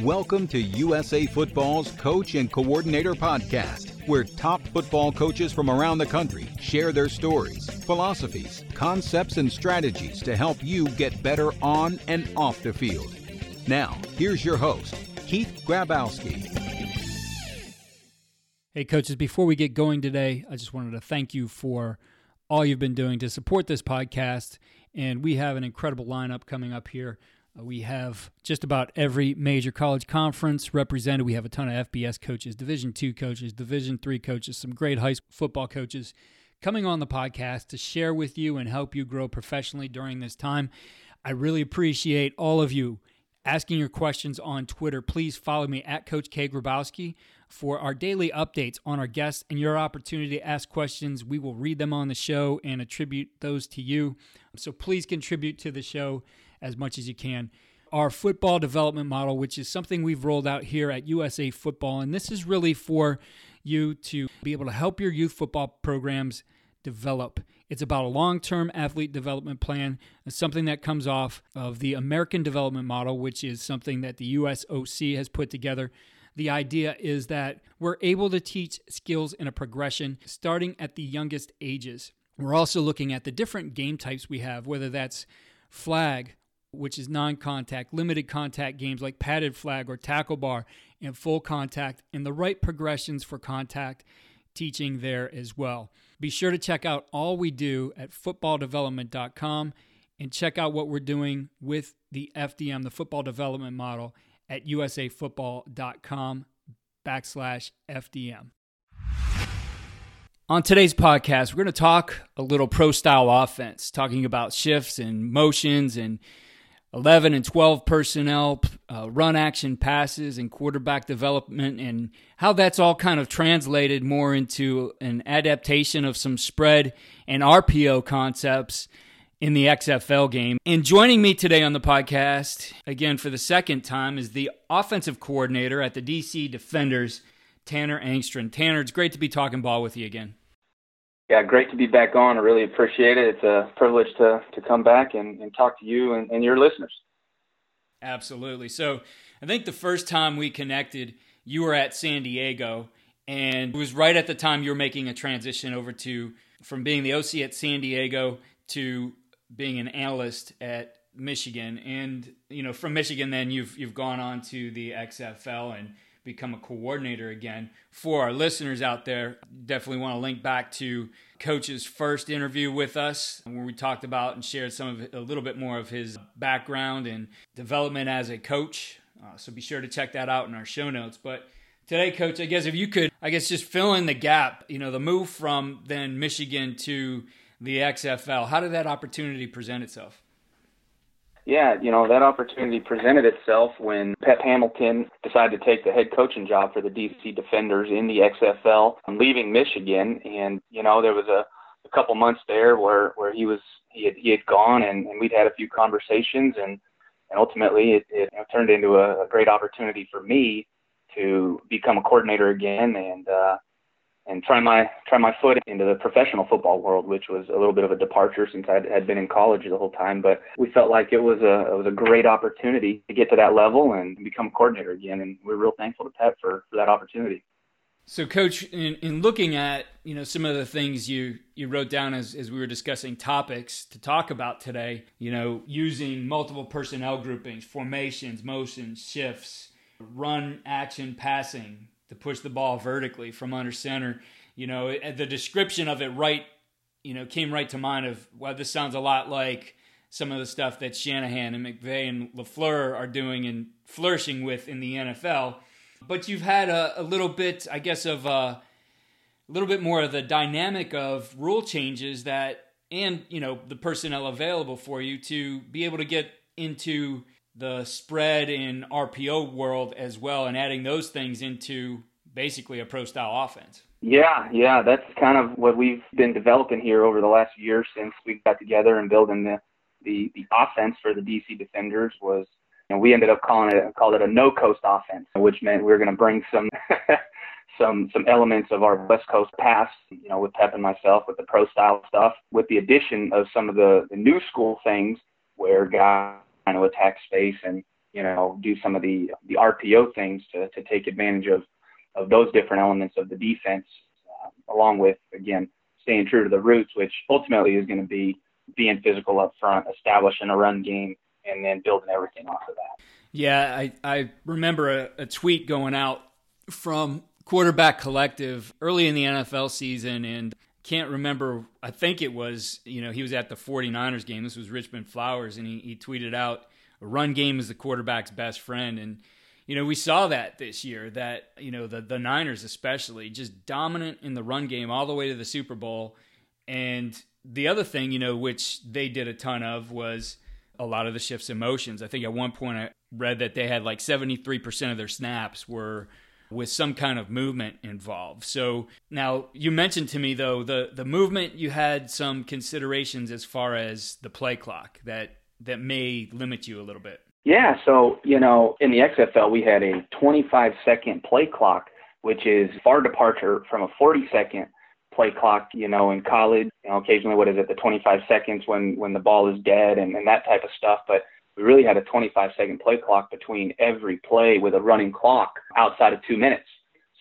Welcome to USA Football's Coach and Coordinator Podcast, where top football coaches from around the country share their stories, philosophies, concepts, and strategies to help you get better on and off the field. Now, here's your host, Keith Grabowski. Hey, coaches, before we get going today, I just wanted to thank you for all you've been doing to support this podcast. And we have an incredible lineup coming up here. Uh, we have just about every major college conference represented. We have a ton of FBS coaches, Division two coaches, Division three coaches, some great high school football coaches coming on the podcast to share with you and help you grow professionally during this time. I really appreciate all of you asking your questions on Twitter. Please follow me at Coach K. Grabowski for our daily updates on our guests and your opportunity to ask questions. We will read them on the show and attribute those to you. So please contribute to the show as much as you can. Our football development model, which is something we've rolled out here at USA Football, and this is really for you to be able to help your youth football programs develop. It's about a long term athlete development plan, something that comes off of the American development model, which is something that the USOC has put together the idea is that we're able to teach skills in a progression starting at the youngest ages. We're also looking at the different game types we have, whether that's flag, which is non contact, limited contact games like padded flag or tackle bar, and full contact, and the right progressions for contact teaching there as well. Be sure to check out all we do at footballdevelopment.com and check out what we're doing with the FDM, the football development model, at usafootball.com backslash FDM. On today's podcast, we're going to talk a little pro style offense, talking about shifts and motions and 11 and 12 personnel, uh, run action passes, and quarterback development, and how that's all kind of translated more into an adaptation of some spread and RPO concepts in the XFL game. And joining me today on the podcast, again for the second time, is the offensive coordinator at the DC Defenders, Tanner Engstrand. Tanner, it's great to be talking ball with you again. Yeah, great to be back on. I really appreciate it. It's a privilege to, to come back and, and talk to you and, and your listeners. Absolutely. So I think the first time we connected, you were at San Diego, and it was right at the time you were making a transition over to from being the OC at San Diego to being an analyst at Michigan, and you know from Michigan, then you've you've gone on to the XFL and become a coordinator again. For our listeners out there, definitely want to link back to Coach's first interview with us, where we talked about and shared some of a little bit more of his background and development as a coach. Uh, so be sure to check that out in our show notes. But today, Coach, I guess if you could, I guess just fill in the gap. You know, the move from then Michigan to the XFL. How did that opportunity present itself? Yeah, you know, that opportunity presented itself when Pep Hamilton decided to take the head coaching job for the DC Defenders in the XFL, leaving Michigan. And, you know, there was a, a couple months there where, where he was, he had, he had gone and, and we'd had a few conversations and, and ultimately it, it you know, turned into a, a great opportunity for me to become a coordinator again. And, uh, and try my try my foot into the professional football world, which was a little bit of a departure since I had been in college the whole time. But we felt like it was a it was a great opportunity to get to that level and become a coordinator again, and we're real thankful to Pep for, for that opportunity. So, Coach, in, in looking at you know some of the things you you wrote down as as we were discussing topics to talk about today, you know, using multiple personnel groupings, formations, motions, shifts, run, action, passing, to push the ball vertically from under center. You know, the description of it right, you know, came right to mind of well, this sounds a lot like some of the stuff that Shanahan and McVay and LaFleur are doing and flourishing with in the NFL. But you've had a, a little bit, I guess, of a, a little bit more of the dynamic of rule changes that, and you know, the personnel available for you to be able to get into the spread in RPO world as well and adding those things into basically a pro style offense. Yeah, yeah, that's kind of what we've been developing here over the last year since we got together and building the the, the offense for the DC defenders was you know, we ended up calling it called it a no coast offense, which meant we were going to bring some some some elements of our West Coast pass, you know, with Pep and myself with the pro style stuff, with the addition of some of the, the new school things where guys trying to attack space and you know, do some of the the RPO things to to take advantage of of those different elements of the defense, uh, along with again staying true to the roots, which ultimately is going to be being physical up front, establishing a run game, and then building everything off of that. Yeah, I, I remember a, a tweet going out from Quarterback Collective early in the NFL season, and can't remember. I think it was, you know, he was at the 49ers game. This was Richmond Flowers, and he, he tweeted out, a run game is the quarterback's best friend. And, you know, we saw that this year, that, you know, the, the Niners especially, just dominant in the run game all the way to the Super Bowl. And the other thing, you know, which they did a ton of was a lot of the shifts in motions. I think at one point I read that they had like 73% of their snaps were with some kind of movement involved. So now you mentioned to me though the the movement you had some considerations as far as the play clock that that may limit you a little bit. Yeah, so you know in the XFL we had a 25 second play clock, which is far departure from a 40 second play clock. You know in college, you know occasionally what is it the 25 seconds when when the ball is dead and, and that type of stuff, but we really had a 25 second play clock between every play with a running clock outside of two minutes.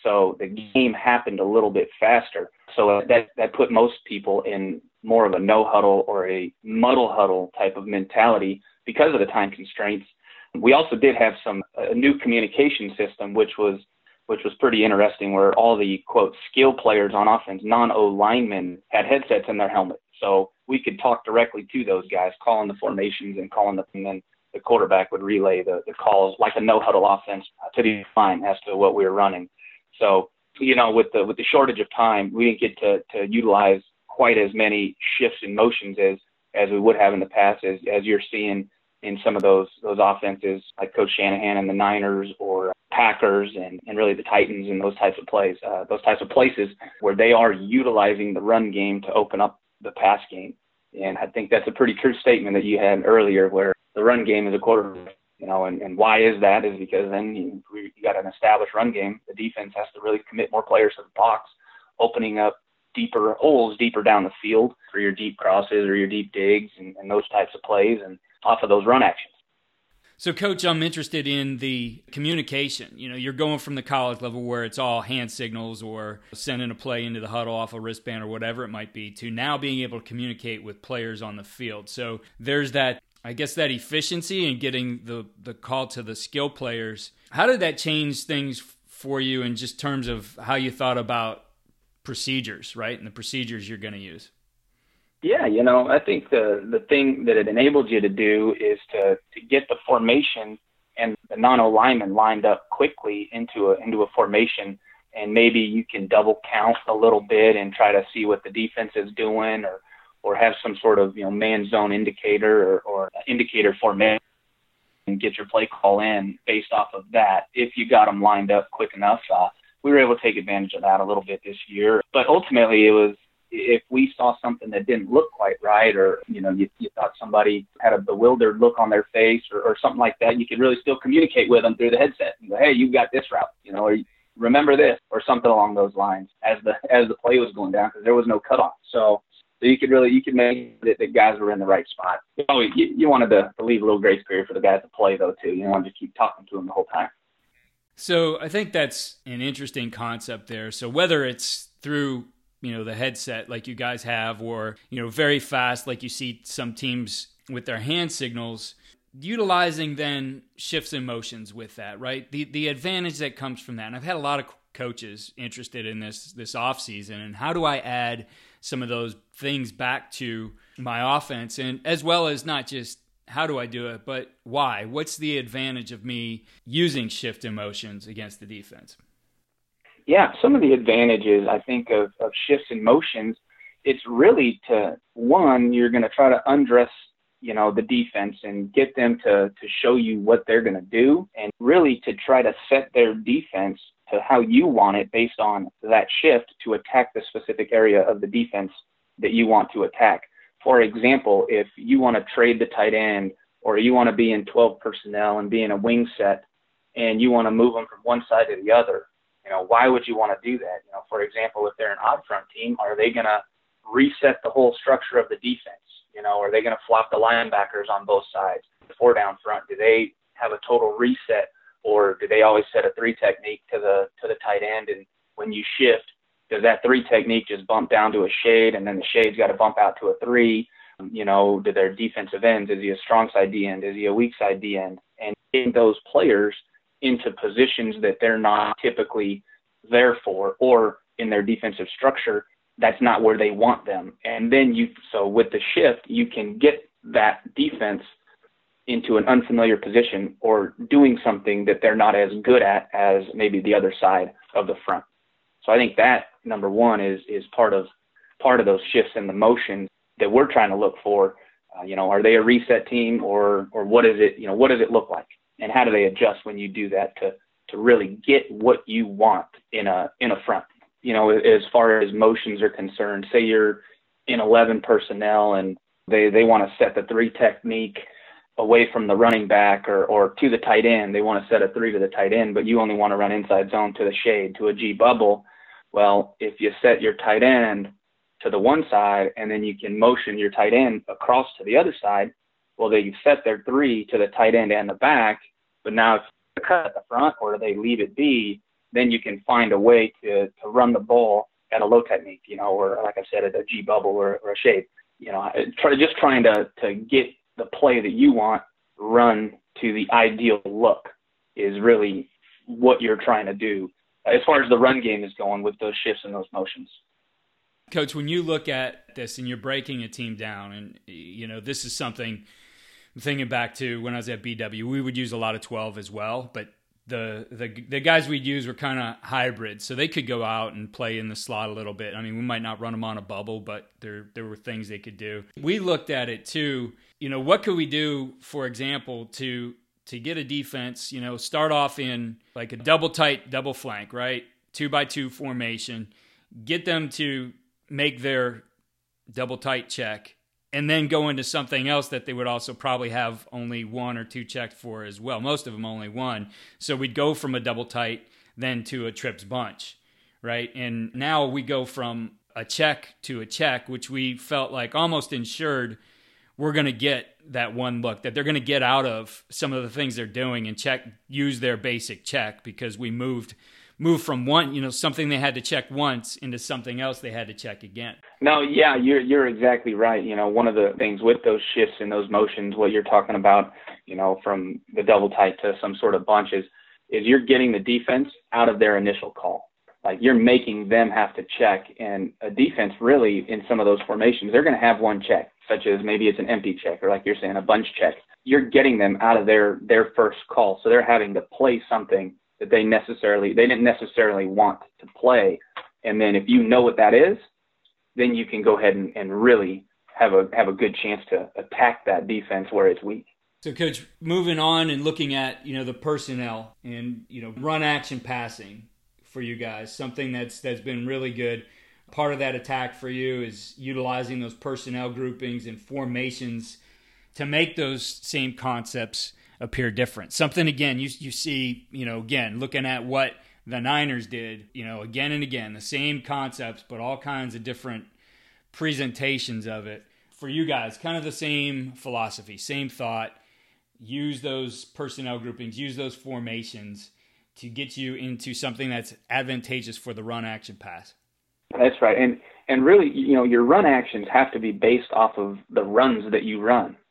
So the game happened a little bit faster. So that, that put most people in more of a no huddle or a muddle huddle type of mentality because of the time constraints. We also did have some a new communication system, which was which was pretty interesting, where all the quote skill players on offense, non O linemen, had headsets in their helmet. So we could talk directly to those guys, calling the formations and calling the, and then the quarterback would relay the, the calls like a no huddle offense to the line as to what we were running. So, you know, with the, with the shortage of time, we didn't get to, to utilize quite as many shifts and motions as, as we would have in the past, as, as you're seeing in some of those, those offenses like Coach Shanahan and the Niners or Packers and, and really the Titans and those types of plays, uh, those types of places where they are utilizing the run game to open up the pass game. And I think that's a pretty true statement that you had earlier, where the run game is a quarterback. You know, and, and why is that? Is because then you, you got an established run game. The defense has to really commit more players to the box, opening up deeper holes deeper down the field for your deep crosses or your deep digs and, and those types of plays, and off of those run actions. So, coach, I'm interested in the communication. You know, you're going from the college level where it's all hand signals or sending a play into the huddle off a wristband or whatever it might be to now being able to communicate with players on the field. So, there's that, I guess, that efficiency in getting the, the call to the skill players. How did that change things for you in just terms of how you thought about procedures, right? And the procedures you're going to use? Yeah, you know, I think the the thing that it enabled you to do is to to get the formation and the non-O lineman lined up quickly into a into a formation, and maybe you can double count a little bit and try to see what the defense is doing, or or have some sort of you know man zone indicator or, or indicator formation and get your play call in based off of that. If you got them lined up quick enough, uh, we were able to take advantage of that a little bit this year. But ultimately, it was if we saw something that didn't look quite right, or you know, you, you thought somebody had a bewildered look on their face, or, or something like that, you could really still communicate with them through the headset and go, "Hey, you've got this route," you know, or remember this, or something along those lines as the as the play was going down because there was no cutoff. So so you could really you could make that the guys were in the right spot. You, know, you, you wanted to, to leave a little grace period for the guys to play though too. You don't want to keep talking to them the whole time. So I think that's an interesting concept there. So whether it's through you know the headset like you guys have or you know very fast like you see some teams with their hand signals utilizing then shifts and motions with that right? The the advantage that comes from that and i've had a lot of coaches interested in this this off season and how do i add some of those things back to my offense? And as well as not just how do i do it but why? What's the advantage of me using shift emotions against the defense yeah, some of the advantages I think of, of shifts in motions, it's really to one, you're going to try to undress, you know, the defense and get them to to show you what they're going to do, and really to try to set their defense to how you want it based on that shift to attack the specific area of the defense that you want to attack. For example, if you want to trade the tight end or you want to be in 12 personnel and be in a wing set and you want to move them from one side to the other, you know, why would you want to do that? You know, for example, if they're an odd front team, are they going to reset the whole structure of the defense? You know, are they going to flop the linebackers on both sides? The four down front, do they have a total reset, or do they always set a three technique to the to the tight end? And when you shift, does that three technique just bump down to a shade, and then the shade's got to bump out to a three? You know, do their defensive ends? Is he a strong side D end? Is he a weak side D end? And getting those players into positions that they're not typically there for, or in their defensive structure, that's not where they want them. And then you, so with the shift, you can get that defense into an unfamiliar position or doing something that they're not as good at as maybe the other side of the front. So I think that number one is is part of part of those shifts in the motion that we're trying to look for. Uh, you know, are they a reset team or or what is it? You know, what does it look like, and how do they adjust when you do that to to really get what you want in a in a front? You know, as far as motions are concerned, say you're in 11 personnel and they they want to set the three technique away from the running back or, or to the tight end. They want to set a three to the tight end, but you only want to run inside zone to the shade, to a G bubble. Well, if you set your tight end to the one side and then you can motion your tight end across to the other side, well, they set their three to the tight end and the back. But now if you cut at the front or they leave it be, then you can find a way to, to run the ball at a low technique, you know, or like I said, at a G bubble or, or a shade. You know, try, just trying to, to get the play that you want run to the ideal look is really what you're trying to do as far as the run game is going with those shifts and those motions. Coach, when you look at this and you're breaking a team down, and you know this is something I'm thinking back to when I was at BW, we would use a lot of 12 as well, but the the the guys we'd use were kind of hybrid, so they could go out and play in the slot a little bit. I mean, we might not run them on a bubble, but there there were things they could do. We looked at it too. You know, what could we do, for example, to to get a defense? You know, start off in like a double tight, double flank, right, two by two formation. Get them to make their double tight check and then go into something else that they would also probably have only one or two checked for as well. Most of them only one. So we'd go from a double tight then to a trips bunch, right? And now we go from a check to a check, which we felt like almost insured we're going to get that one look that they're going to get out of some of the things they're doing and check use their basic check because we moved move from one, you know, something they had to check once into something else they had to check again. No, yeah, you're you're exactly right. You know, one of the things with those shifts and those motions, what you're talking about, you know, from the double tight to some sort of bunches, is you're getting the defense out of their initial call. Like you're making them have to check and a defense really in some of those formations, they're gonna have one check, such as maybe it's an empty check or like you're saying, a bunch check. You're getting them out of their their first call. So they're having to play something that they necessarily they didn't necessarily want to play. And then if you know what that is, then you can go ahead and, and really have a have a good chance to attack that defense where it's weak. So, coach, moving on and looking at you know the personnel and you know run action passing for you guys, something that's that's been really good. Part of that attack for you is utilizing those personnel groupings and formations to make those same concepts appear different. Something again you you see, you know, again looking at what the Niners did, you know, again and again, the same concepts but all kinds of different presentations of it. For you guys, kind of the same philosophy, same thought. Use those personnel groupings, use those formations to get you into something that's advantageous for the run action pass. That's right. And and really, you know, your run actions have to be based off of the runs that you run.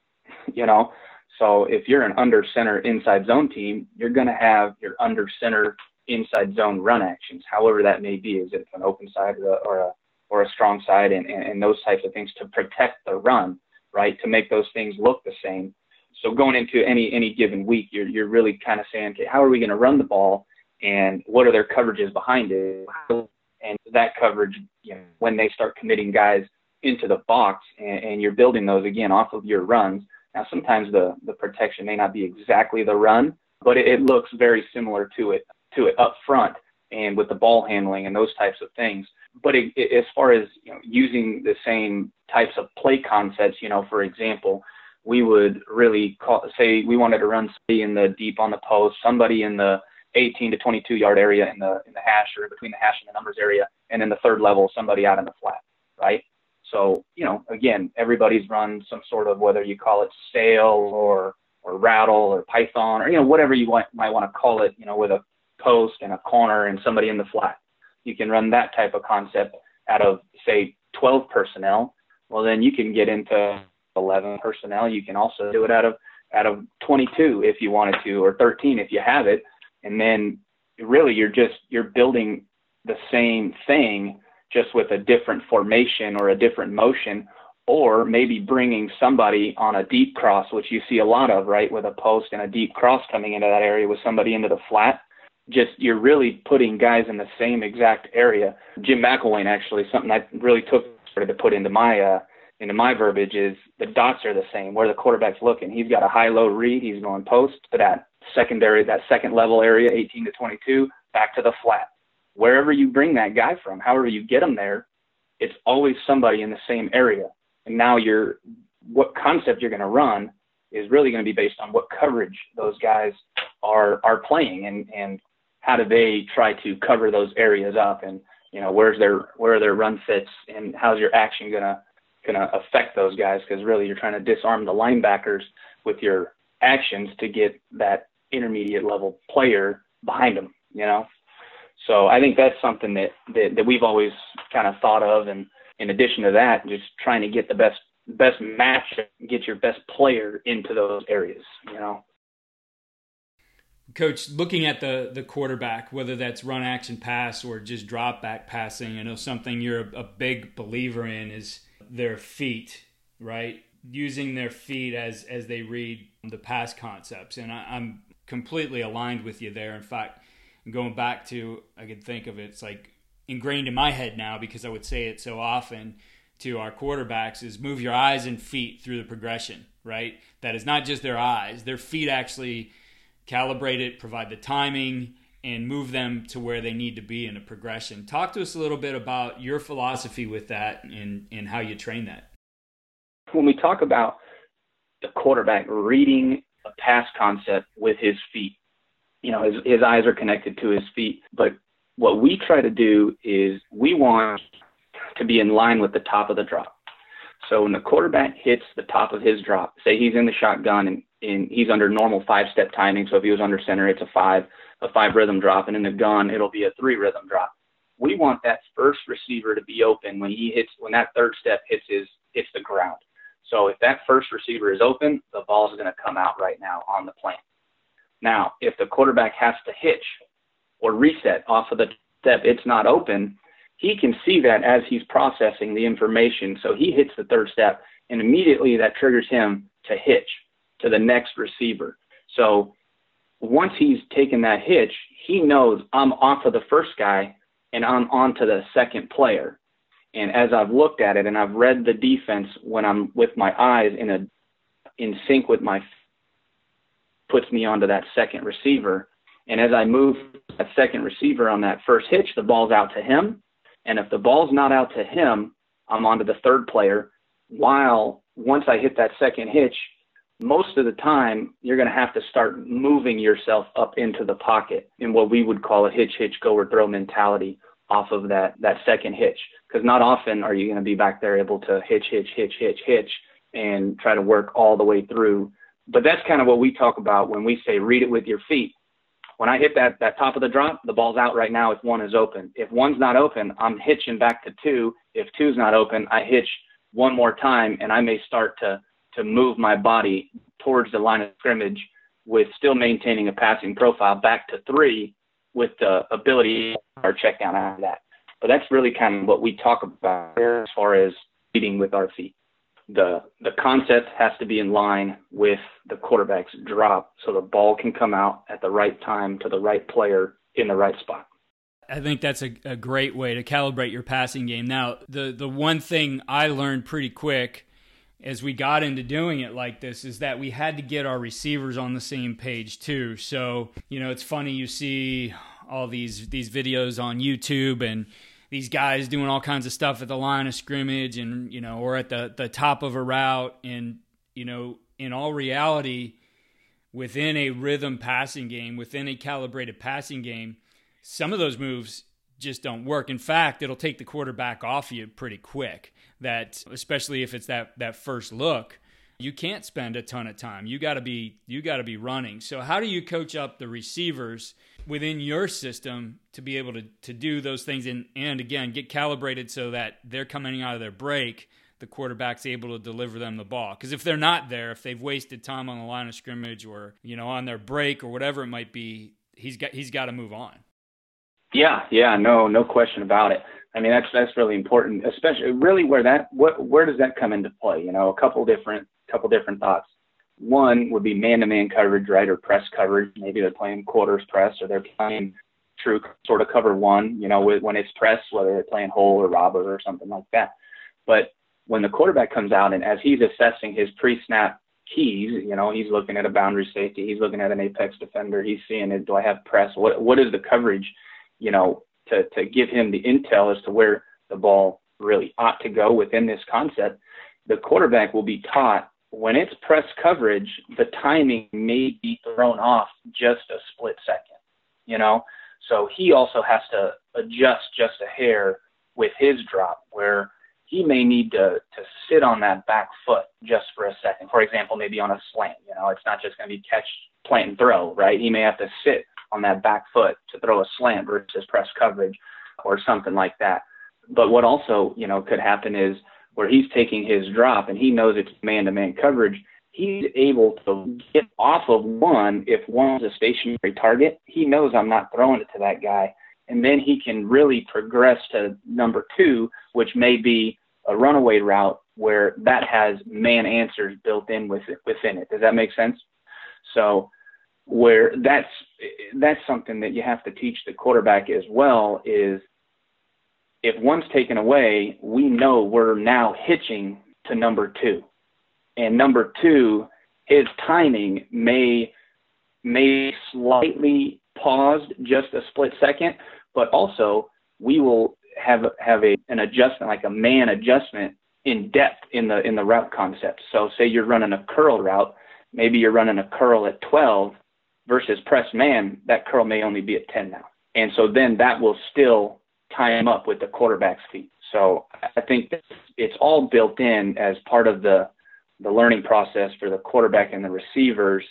You know, so if you're an under center inside zone team, you're going to have your under center inside zone run actions, however that may be. Is it an open side or a or a strong side, and, and, and those types of things to protect the run, right? To make those things look the same. So going into any any given week, you're you're really kind of saying, okay, how are we going to run the ball, and what are their coverages behind it, and that coverage, you know, when they start committing guys into the box, and, and you're building those again off of your runs now, sometimes the, the protection may not be exactly the run, but it, it looks very similar to it to it up front and with the ball handling and those types of things. But it, it, as far as you know, using the same types of play concepts, you know, for example, we would really call, say we wanted to run somebody in the deep on the post, somebody in the 18 to 22 yard area in the in the hash or between the hash and the numbers area, and then the third level, somebody out in the flat, right? So, you know, again, everybody's run some sort of whether you call it sail or or rattle or python or you know whatever you want, might want to call it. You know, with a post and a corner and somebody in the flat. You can run that type of concept out of say 12 personnel. Well, then you can get into 11 personnel. You can also do it out of out of 22 if you wanted to, or 13 if you have it. And then really you're just you're building the same thing just with a different formation or a different motion or maybe bringing somebody on a deep cross, which you see a lot of, right, with a post and a deep cross coming into that area with somebody into the flat. Just you're really putting guys in the same exact area. Jim McElwain actually something I really took sort of to put into my uh, into my verbiage is the dots are the same where the quarterback's looking. He's got a high low read. He's going post to that secondary, that second level area, 18 to 22, back to the flat. Wherever you bring that guy from, however you get him there, it's always somebody in the same area. And now you're, what concept you're going to run is really going to be based on what coverage those guys are are playing and and how do they try to cover those areas up and you know where's their where are their run fits and how's your action going to going to affect those guys because really you're trying to disarm the linebackers with your actions to get that intermediate level player behind them, you know? So I think that's something that, that, that we've always kind of thought of. And in addition to that, just trying to get the best, best match, get your best player into those areas, you know? Coach, looking at the the quarterback, whether that's run action pass or just drop back passing, I know something you're a, a big believer in is their feet, right? Using their feet as as they read the pass concepts, and I, I'm completely aligned with you there. In fact, going back to I could think of it, it's like ingrained in my head now because I would say it so often to our quarterbacks is move your eyes and feet through the progression, right? That is not just their eyes, their feet actually calibrate it, provide the timing, and move them to where they need to be in a progression. Talk to us a little bit about your philosophy with that and, and how you train that. When we talk about the quarterback reading a pass concept with his feet, you know, his, his eyes are connected to his feet. But what we try to do is we want to be in line with the top of the drop. So when the quarterback hits the top of his drop, say he's in the shotgun and, and he's under normal five step timing. So if he was under center, it's a five a five rhythm drop, and in the gun it'll be a three rhythm drop. We want that first receiver to be open when he hits when that third step hits his hits the ground. So if that first receiver is open, the ball is going to come out right now on the plane. Now, if the quarterback has to hitch or reset off of the step, it's not open. He can see that as he's processing the information. So he hits the third step, and immediately that triggers him to hitch to the next receiver. So once he's taken that hitch, he knows I'm off of the first guy and I'm on to the second player. And as I've looked at it and I've read the defense when I'm with my eyes in a in sync with my puts me onto that second receiver. And as I move that second receiver on that first hitch, the ball's out to him. And if the ball's not out to him, I'm onto the third player. While once I hit that second hitch, most of the time you're going to have to start moving yourself up into the pocket in what we would call a hitch hitch go or throw mentality off of that that second hitch because not often are you going to be back there able to hitch hitch hitch hitch hitch and try to work all the way through but that's kind of what we talk about when we say read it with your feet when i hit that that top of the drop the ball's out right now if one is open if one's not open i'm hitching back to two if two's not open i hitch one more time and i may start to to move my body towards the line of scrimmage with still maintaining a passing profile back to three with the ability or check down after that. But that's really kind of what we talk about as far as leading with our feet. The the concept has to be in line with the quarterback's drop so the ball can come out at the right time to the right player in the right spot. I think that's a, a great way to calibrate your passing game. Now, the the one thing I learned pretty quick as we got into doing it like this is that we had to get our receivers on the same page too. So, you know, it's funny you see all these these videos on YouTube and these guys doing all kinds of stuff at the line of scrimmage and, you know, or at the the top of a route and, you know, in all reality within a rhythm passing game, within a calibrated passing game, some of those moves just don't work. In fact, it'll take the quarterback off you pretty quick. That especially if it's that that first look, you can't spend a ton of time. You got to be you got to be running. So how do you coach up the receivers within your system to be able to to do those things and and again get calibrated so that they're coming out of their break the quarterback's able to deliver them the ball. Because if they're not there, if they've wasted time on the line of scrimmage or you know on their break or whatever it might be, he's got he's got to move on. Yeah, yeah, no, no question about it. I mean, that's that's really important, especially really where that what where does that come into play? You know, a couple different couple different thoughts. One would be man-to-man coverage, right, or press coverage. Maybe they're playing quarters press, or they're playing true sort of cover one. You know, when it's press, whether they're playing hole or robber or something like that. But when the quarterback comes out and as he's assessing his pre-snap keys, you know, he's looking at a boundary safety, he's looking at an apex defender, he's seeing it. Do I have press? What what is the coverage? You know, to, to give him the intel as to where the ball really ought to go within this concept, the quarterback will be taught when it's press coverage, the timing may be thrown off just a split second, you know? So he also has to adjust just a hair with his drop where he may need to, to sit on that back foot just for a second. For example, maybe on a slant, you know, it's not just going to be catch, plant and throw, right? He may have to sit on that back foot to throw a slant versus press coverage or something like that. But what also, you know, could happen is where he's taking his drop and he knows it's man-to-man coverage, he's able to get off of one if one's a stationary target. He knows I'm not throwing it to that guy. And then he can really progress to number two, which may be a runaway route where that has man answers built in with it, within it. Does that make sense? So where that's that's something that you have to teach the quarterback as well is if one's taken away, we know we're now hitching to number two. And number two, his timing may may slightly paused just a split second, but also we will have have a an adjustment like a man adjustment in depth in the in the route concept. So say you're running a curl route, maybe you're running a curl at 12 versus press man, that curl may only be at 10 now. And so then that will still tie him up with the quarterback's feet. So I think it's all built in as part of the the learning process for the quarterback and the receivers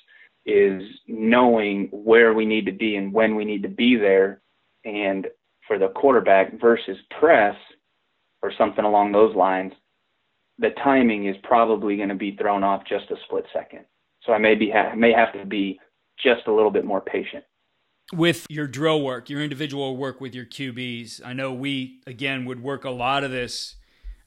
is knowing where we need to be and when we need to be there and for the quarterback versus press or something along those lines the timing is probably going to be thrown off just a split second so i may be ha- may have to be just a little bit more patient. With your drill work, your individual work with your QBs, I know we, again, would work a lot of this.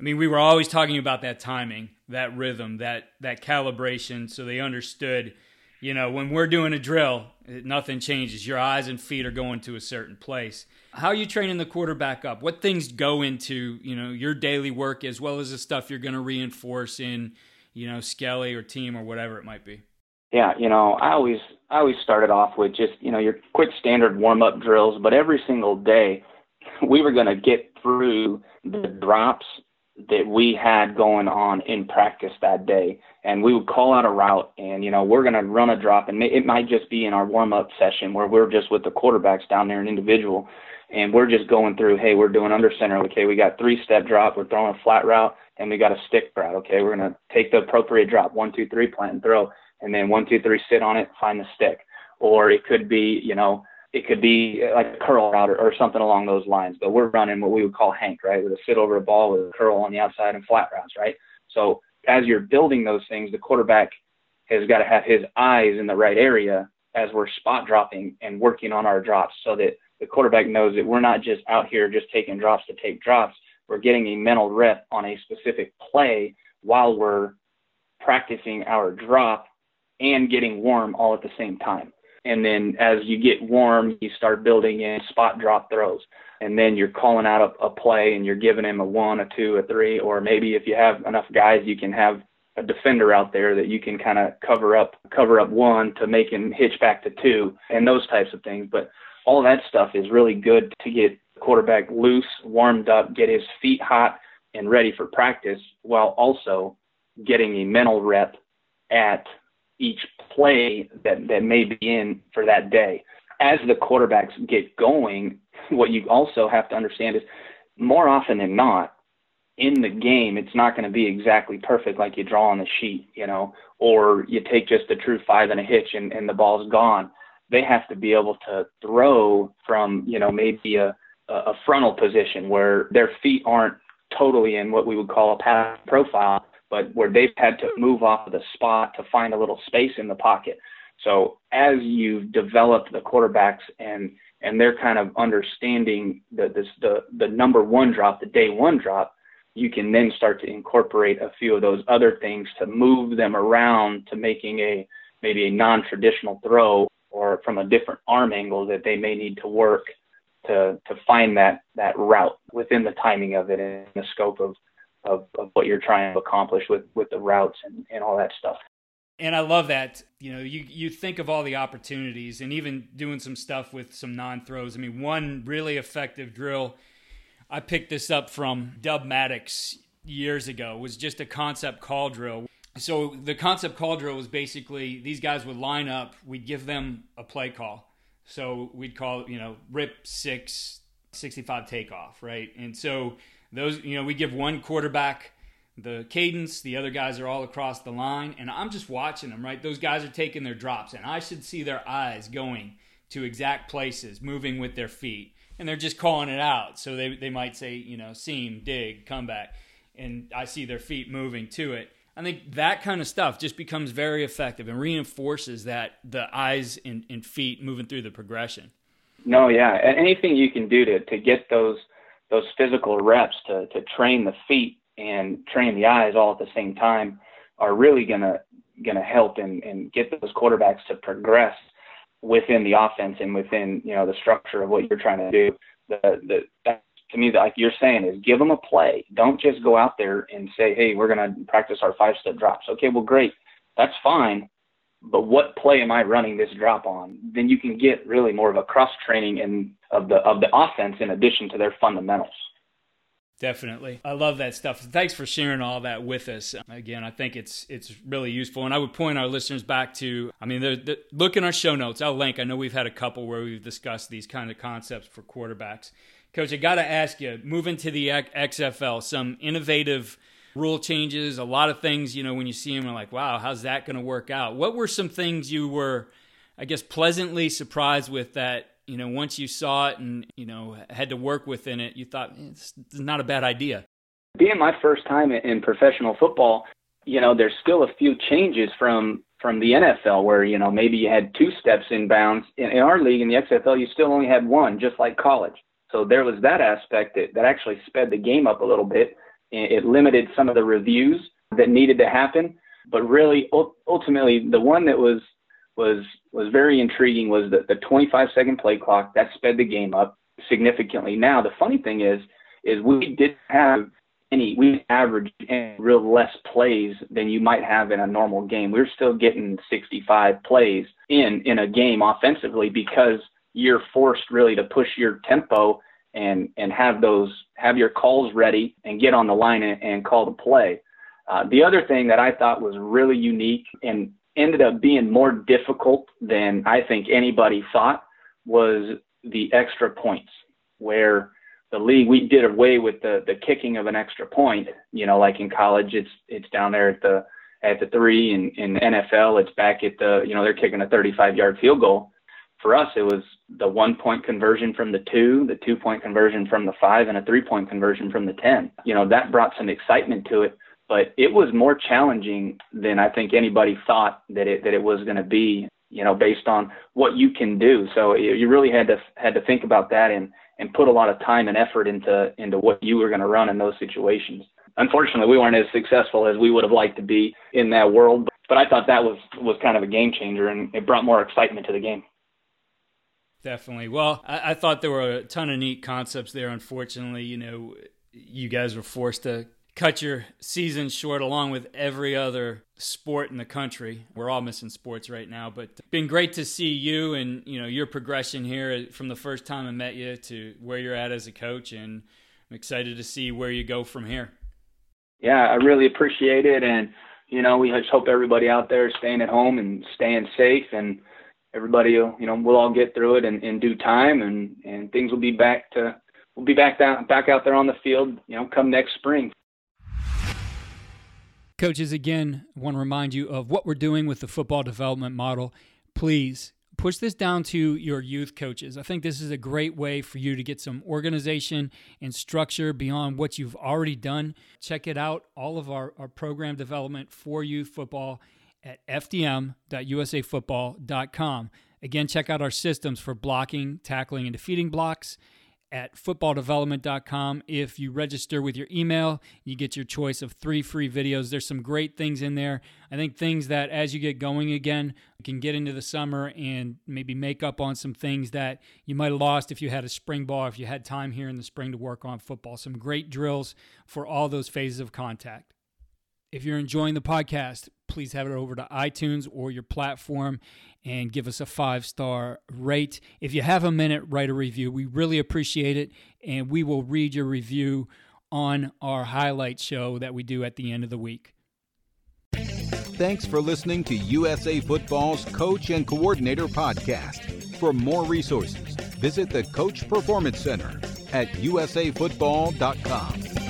I mean, we were always talking about that timing, that rhythm, that, that calibration, so they understood, you know, when we're doing a drill, nothing changes. Your eyes and feet are going to a certain place. How are you training the quarterback up? What things go into, you know, your daily work as well as the stuff you're going to reinforce in, you know, Skelly or team or whatever it might be? Yeah, you know, I always I always started off with just, you know, your quick standard warm up drills, but every single day we were going to get through the drops that we had going on in practice that day. And we would call out a route and, you know, we're going to run a drop and it might just be in our warm up session where we're just with the quarterbacks down there, an individual, and we're just going through, hey, we're doing under center. Okay, we got three step drop, we're throwing a flat route, and we got a stick route. Okay, we're going to take the appropriate drop, one, two, three, plant and throw and then one, two, three, sit on it, find the stick. Or it could be, you know, it could be uh, like a curl route or, or something along those lines. But we're running what we would call Hank, right? With a sit over a ball with a curl on the outside and flat routes, right? So as you're building those things, the quarterback has got to have his eyes in the right area as we're spot dropping and working on our drops so that the quarterback knows that we're not just out here just taking drops to take drops. We're getting a mental rep on a specific play while we're practicing our drop and getting warm all at the same time. And then as you get warm, you start building in spot drop throws. And then you're calling out a, a play and you're giving him a one, a two, a three, or maybe if you have enough guys, you can have a defender out there that you can kind of cover up, cover up one to make him hitch back to two and those types of things. But all that stuff is really good to get quarterback loose, warmed up, get his feet hot and ready for practice while also getting a mental rep at each play that, that may be in for that day. As the quarterbacks get going, what you also have to understand is more often than not, in the game, it's not going to be exactly perfect like you draw on the sheet, you know, or you take just a true five and a hitch and, and the ball's gone. They have to be able to throw from, you know, maybe a, a frontal position where their feet aren't totally in what we would call a pass profile, but where they've had to move off of the spot to find a little space in the pocket. So as you've developed the quarterbacks and and they're kind of understanding the this the the number one drop, the day one drop, you can then start to incorporate a few of those other things to move them around to making a maybe a non-traditional throw or from a different arm angle that they may need to work to to find that that route within the timing of it and the scope of of, of what you're trying to accomplish with with the routes and, and all that stuff. And I love that, you know, you you think of all the opportunities and even doing some stuff with some non-throws. I mean, one really effective drill I picked this up from Dub Maddox years ago was just a concept call drill. So the concept call drill was basically these guys would line up, we'd give them a play call. So we'd call, you know, rip 6 65 takeoff, right? And so those, you know, we give one quarterback the cadence. The other guys are all across the line, and I'm just watching them. Right, those guys are taking their drops, and I should see their eyes going to exact places, moving with their feet, and they're just calling it out. So they they might say, you know, seam, dig, comeback, and I see their feet moving to it. I think that kind of stuff just becomes very effective and reinforces that the eyes and, and feet moving through the progression. No, yeah, anything you can do to to get those those physical reps to to train the feet and train the eyes all at the same time are really gonna gonna help and, and get those quarterbacks to progress within the offense and within you know the structure of what you're trying to do. The the that, to me, like you're saying, is give them a play. Don't just go out there and say, hey, we're gonna practice our five step drops. Okay, well, great, that's fine. But what play am I running this drop on? Then you can get really more of a cross training and of the of the offense in addition to their fundamentals. Definitely. I love that stuff. Thanks for sharing all that with us. Again, I think it's it's really useful. And I would point our listeners back to, I mean, they're, they're, look in our show notes. I'll link. I know we've had a couple where we've discussed these kind of concepts for quarterbacks. Coach, I got to ask you, moving to the XFL, some innovative rule changes, a lot of things, you know, when you see them, are like, wow, how's that going to work out? What were some things you were, I guess, pleasantly surprised with that you know, once you saw it and, you know, had to work within it, you thought it's not a bad idea. Being my first time in professional football, you know, there's still a few changes from from the NFL where, you know, maybe you had two steps in bounds. In, in our league, in the XFL, you still only had one, just like college. So there was that aspect that, that actually sped the game up a little bit. It limited some of the reviews that needed to happen. But really, ultimately, the one that was was was very intriguing was the, the 25 second play clock that sped the game up significantly. Now the funny thing is is we didn't have any we averaged any real less plays than you might have in a normal game. We we're still getting 65 plays in in a game offensively because you're forced really to push your tempo and and have those have your calls ready and get on the line and, and call the play. Uh, the other thing that I thought was really unique and ended up being more difficult than I think anybody thought was the extra points, where the league we did away with the the kicking of an extra point. You know, like in college, it's it's down there at the at the three, and in NFL, it's back at the you know they're kicking a 35 yard field goal. For us, it was the one point conversion from the two, the two point conversion from the five, and a three point conversion from the 10. You know, that brought some excitement to it but it was more challenging than I think anybody thought that it that it was going to be. You know, based on what you can do. So you really had to had to think about that and and put a lot of time and effort into into what you were going to run in those situations. Unfortunately, we weren't as successful as we would have liked to be in that world. But, but I thought that was was kind of a game changer, and it brought more excitement to the game. Definitely. Well, I, I thought there were a ton of neat concepts there. Unfortunately, you know, you guys were forced to cut your season short along with every other sport in the country. We're all missing sports right now, but been great to see you and you know your progression here from the first time I met you to where you're at as a coach and I'm excited to see where you go from here. Yeah, I really appreciate it and you know, we just hope everybody out there is staying at home and staying safe and everybody will, you know, we'll all get through it in, in due time and, and things will be back to we'll be back down back out there on the field, you know, come next spring. Coaches, again, want to remind you of what we're doing with the football development model. Please push this down to your youth coaches. I think this is a great way for you to get some organization and structure beyond what you've already done. Check it out, all of our, our program development for youth football at fdm.usafootball.com. Again, check out our systems for blocking, tackling, and defeating blocks at footballdevelopment.com. If you register with your email, you get your choice of three free videos. There's some great things in there. I think things that as you get going again, can get into the summer and maybe make up on some things that you might have lost if you had a spring ball, if you had time here in the spring to work on football. Some great drills for all those phases of contact. If you're enjoying the podcast, please head over to iTunes or your platform and give us a five star rate. If you have a minute, write a review. We really appreciate it, and we will read your review on our highlight show that we do at the end of the week. Thanks for listening to USA Football's Coach and Coordinator podcast. For more resources, visit the Coach Performance Center at usafootball.com.